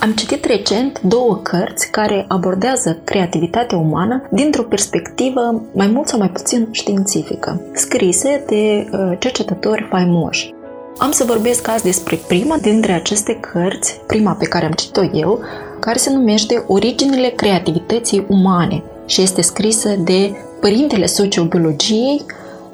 am citit recent două cărți care abordează creativitatea umană dintr-o perspectivă mai mult sau mai puțin științifică, scrise de uh, cercetători faimoși. Am să vorbesc azi despre prima dintre aceste cărți, prima pe care am citit-o eu, care se numește Originile creativității umane și este scrisă de părintele sociobiologiei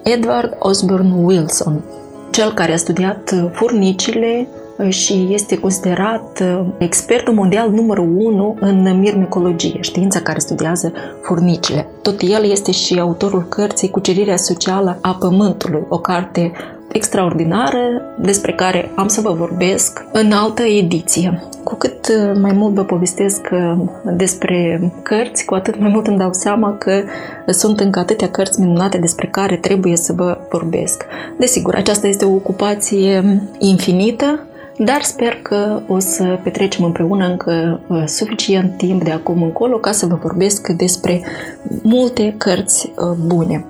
Edward Osborne Wilson, cel care a studiat furnicile și este considerat uh, expertul mondial numărul 1 în mirmicologie, știința care studiază furnicile. Tot el este și autorul cărții Cucerirea socială a Pământului, o carte extraordinară despre care am să vă vorbesc în altă ediție. Cu cât uh, mai mult vă povestesc uh, despre cărți, cu atât mai mult îmi dau seama că sunt încă atâtea cărți minunate despre care trebuie să vă vorbesc. Desigur, aceasta este o ocupație infinită, dar sper că o să petrecem împreună încă uh, suficient timp de acum încolo ca să vă vorbesc despre multe cărți uh, bune.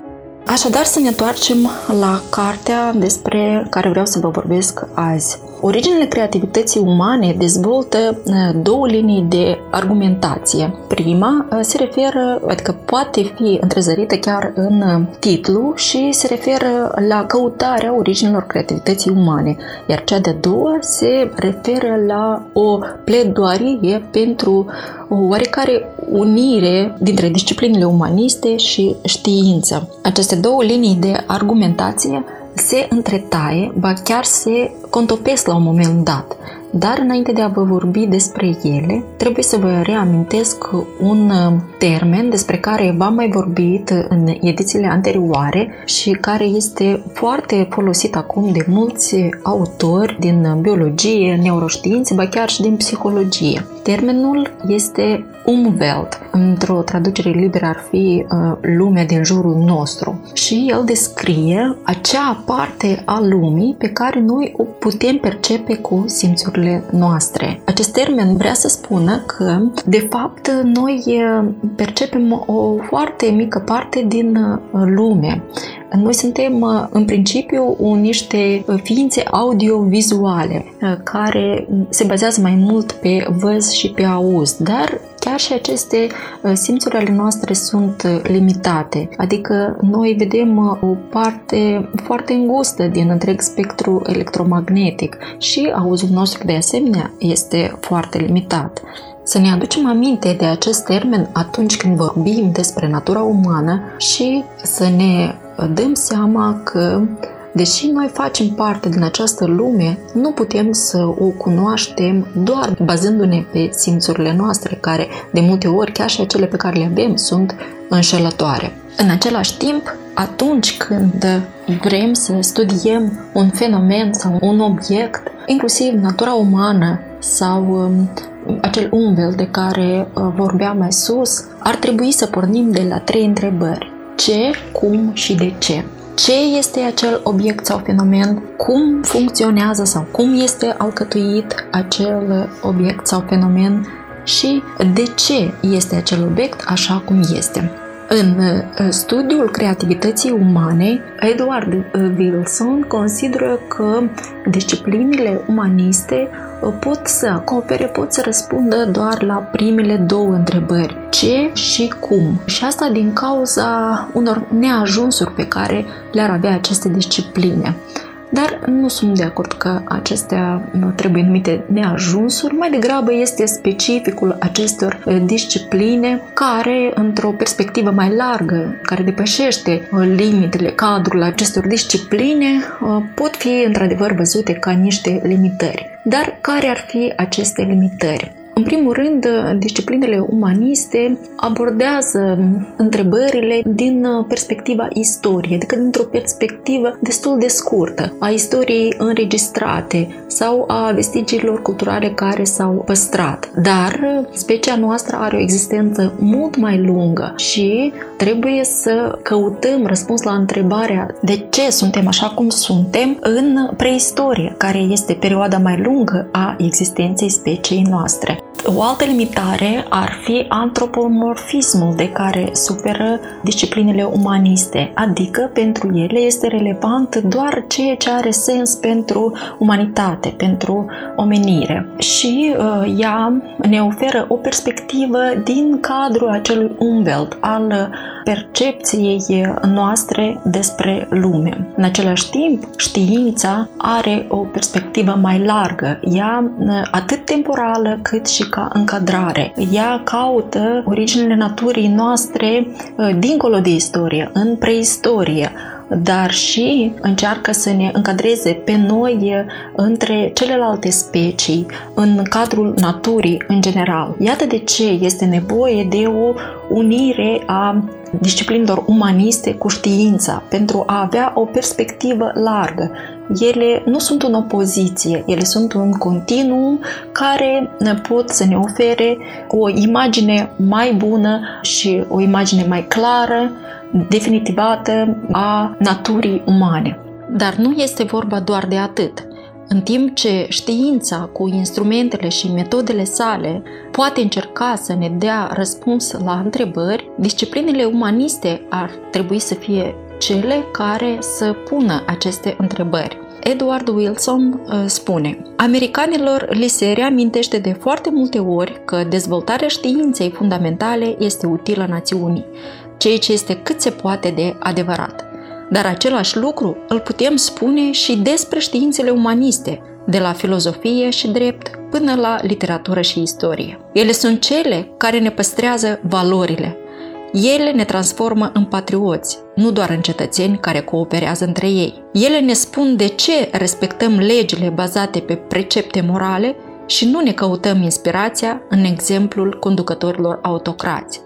Așadar să ne întoarcem la cartea despre care vreau să vă vorbesc azi. Originele creativității umane dezvoltă uh, două linii de argumentație. Prima uh, se referă, adică poate fi întrezărită chiar în uh, titlu și se referă la căutarea originilor creativității umane, iar cea de-a doua se referă la o pledoarie pentru o oarecare unire dintre disciplinele umaniste și știință. Aceste două linii de argumentație se întretaie, ba chiar se contopesc la un moment dat. Dar înainte de a vă vorbi despre ele, trebuie să vă reamintesc un uh, termen despre care v-am mai vorbit în edițiile anterioare și care este foarte folosit acum de mulți autori din biologie, neuroștiințe, ba chiar și din psihologie. Termenul este Umwelt, într-o traducere liberă ar fi uh, lumea din jurul nostru. Și el descrie acea parte a lumii pe care noi o putem percepe cu simțurile noastre. Acest termen vrea să spună că, de fapt, noi uh, percepem o foarte mică parte din uh, lume. Noi suntem, uh, în principiu, niște ființe audiovizuale care se bazează mai mult pe văz și pe auz, dar chiar și aceste uh, simțuri ale noastre sunt uh, limitate, adică noi vedem uh, o parte foarte îngustă din întreg spectru electromagnetic și auzul nostru de asemenea este foarte limitat. Să ne aducem aminte de acest termen atunci când vorbim despre natura umană și să ne dăm seama că Deși noi facem parte din această lume, nu putem să o cunoaștem doar bazându-ne pe simțurile noastre, care de multe ori, chiar și acele pe care le avem, sunt înșelătoare. În același timp, atunci când vrem să studiem un fenomen sau un obiect, inclusiv natura umană sau um, acel umbel de care uh, vorbeam mai sus, ar trebui să pornim de la trei întrebări. Ce, cum și de ce. Ce este acel obiect sau fenomen, cum funcționează sau cum este alcătuit acel obiect sau fenomen? Și de ce este acel obiect așa cum este. În uh, studiul creativității umane, Edward Wilson consideră că disciplinile umaniste pot să acopere, pot să răspundă doar la primele două întrebări. Ce și cum? Și asta din cauza unor neajunsuri pe care le-ar avea aceste discipline. Dar nu sunt de acord că acestea nu trebuie numite neajunsuri, mai degrabă este specificul acestor uh, discipline care, într-o perspectivă mai largă, care depășește uh, limitele, cadrul acestor discipline, uh, pot fi într-adevăr văzute ca niște limitări. Dar care ar fi aceste limitări? În primul rând, disciplinele umaniste abordează întrebările din perspectiva istoriei, adică dintr-o perspectivă destul de scurtă a istoriei înregistrate sau a vestigiilor culturale care s-au păstrat. Dar specia noastră are o existență mult mai lungă și trebuie să căutăm răspuns la întrebarea de ce suntem așa cum suntem în preistorie, care este perioada mai lungă a existenței speciei noastre. O altă limitare ar fi antropomorfismul de care suferă disciplinele umaniste, adică pentru ele este relevant doar ceea ce are sens pentru umanitate, pentru omenire. Și uh, ea ne oferă o perspectivă din cadrul acelui umwelt al percepției noastre despre lume. În același timp, știința are o perspectivă mai largă, ea uh, atât temporală cât și ca încadrare. Ea caută originele naturii noastre uh, dincolo de istorie, în preistorie, dar și încearcă să ne încadreze pe noi uh, între celelalte specii, în cadrul naturii în general. Iată de ce este nevoie de o unire a disciplinilor umaniste cu știința pentru a avea o perspectivă largă ele nu sunt în opoziție, ele sunt un continuum care ne pot să ne ofere o imagine mai bună și o imagine mai clară, definitivată a naturii umane. Dar nu este vorba doar de atât. În timp ce știința, cu instrumentele și metodele sale, poate încerca să ne dea răspuns la întrebări, disciplinele umaniste ar trebui să fie cele care să pună aceste întrebări. Edward Wilson uh, spune Americanilor li se reamintește de foarte multe ori că dezvoltarea științei fundamentale este utilă națiunii, ceea ce este cât se poate de adevărat. Dar același lucru îl putem spune și despre științele umaniste, de la filozofie și drept până la literatură și istorie. Ele sunt cele care ne păstrează valorile, ele ne transformă în patrioți, nu doar în cetățeni care cooperează între ei. Ele ne spun de ce respectăm legile bazate pe precepte morale și nu ne căutăm inspirația în exemplul conducătorilor autocrați.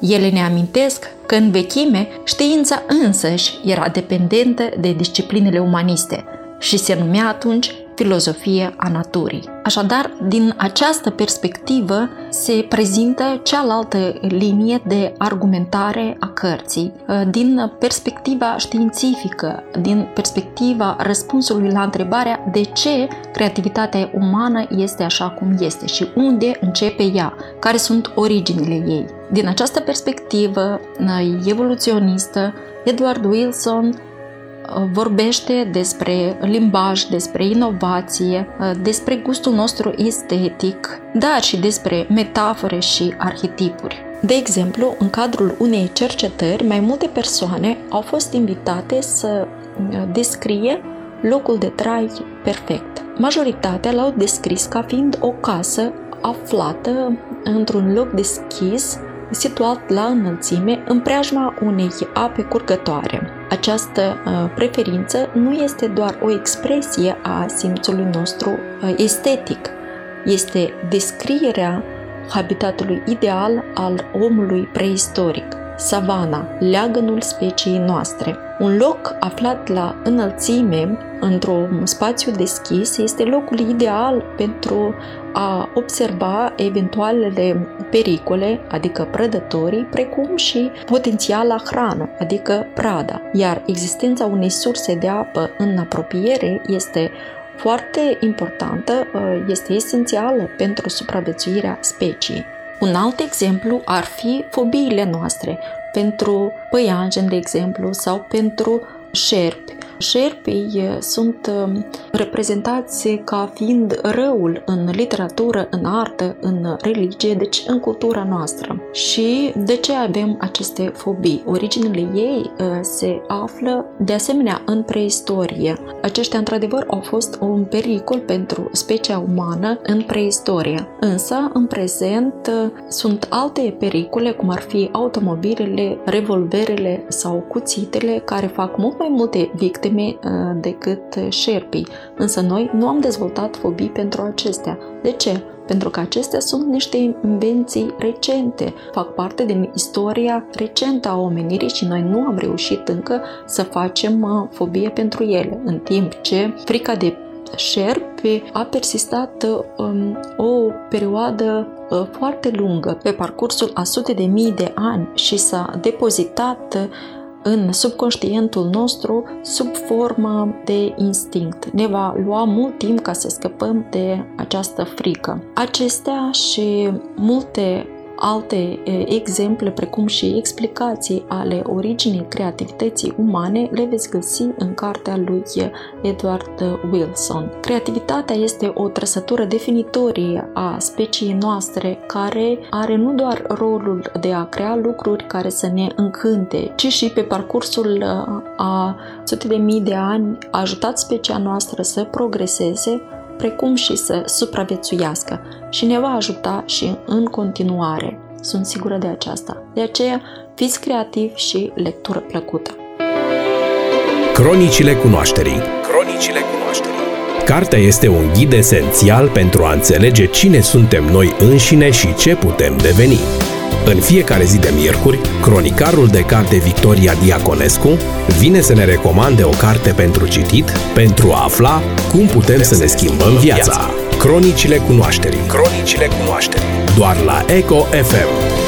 Ele ne amintesc că în vechime știința însăși era dependentă de disciplinele umaniste și se numea atunci filozofie a naturii. Așadar, din această perspectivă se prezintă cealaltă linie de argumentare a cărții, uh, din perspectiva științifică, din perspectiva răspunsului la întrebarea de ce creativitatea umană este așa cum este și unde începe ea, care sunt originile ei. Din această perspectivă uh, evoluționistă, Edward Wilson vorbește despre limbaj, despre inovație, despre gustul nostru estetic, dar și despre metafore și arhetipuri. De exemplu, în cadrul unei cercetări, mai multe persoane au fost invitate să descrie locul de trai perfect. Majoritatea l-au descris ca fiind o casă aflată într-un loc deschis situat la înălțime în preajma unei ape curgătoare. Această uh, preferință nu este doar o expresie a simțului nostru uh, estetic, este descrierea habitatului ideal al omului preistoric, savana, leagănul speciei noastre. Un loc aflat la înălțime, într-un spațiu deschis, este locul ideal pentru a observa eventualele pericole, adică prădătorii, precum și potențiala hrană, adică prada. Iar existența unei surse de apă în apropiere este foarte importantă, este esențială pentru supraviețuirea speciei. Un alt exemplu ar fi fobiile noastre, pentru păianjen, de exemplu, sau pentru șerpi. Șerpii sunt um, reprezentați ca fiind răul în literatură, în artă, în religie, deci în cultura noastră. Și de ce avem aceste fobii? Originele ei uh, se află de asemenea în preistorie. Aceștia într-adevăr au fost un pericol pentru specia umană în preistorie. Însă, în prezent, uh, sunt alte pericole, cum ar fi automobilele, revolverele sau cuțitele, care fac mult mai multe victime uh, decât șerpii. Însă noi nu am dezvoltat fobii pentru acestea. De ce? pentru că acestea sunt niște invenții recente, fac parte din istoria recentă a omenirii și noi nu am reușit încă să facem uh, fobie pentru ele, în timp ce frica de șerpi a persistat um, o perioadă uh, foarte lungă pe parcursul a sute de mii de ani și s-a depozitat în subconștientul nostru sub formă de instinct. Ne va lua mult timp ca să scăpăm de această frică. Acestea și multe Alte exemple, precum și explicații ale originii creativității umane, le veți găsi în cartea lui Edward Wilson. Creativitatea este o trăsătură definitorie a speciei noastre care are nu doar rolul de a crea lucruri care să ne încânte, ci și pe parcursul a sute de mii de ani a ajutat specia noastră să progreseze precum și să supraviețuiască și ne va ajuta și în continuare. Sunt sigură de aceasta. De aceea, fiți creativi și lectură plăcută. Cronicile cunoașterii Cronicile cunoașterii Cartea este un ghid esențial pentru a înțelege cine suntem noi înșine și ce putem deveni. În fiecare zi de miercuri, cronicarul de carte Victoria Diaconescu vine să ne recomande o carte pentru citit pentru a afla cum putem să ne schimbăm viața. Cronicile cunoașterii. Cronicile cunoașterii. Doar la Eco FM.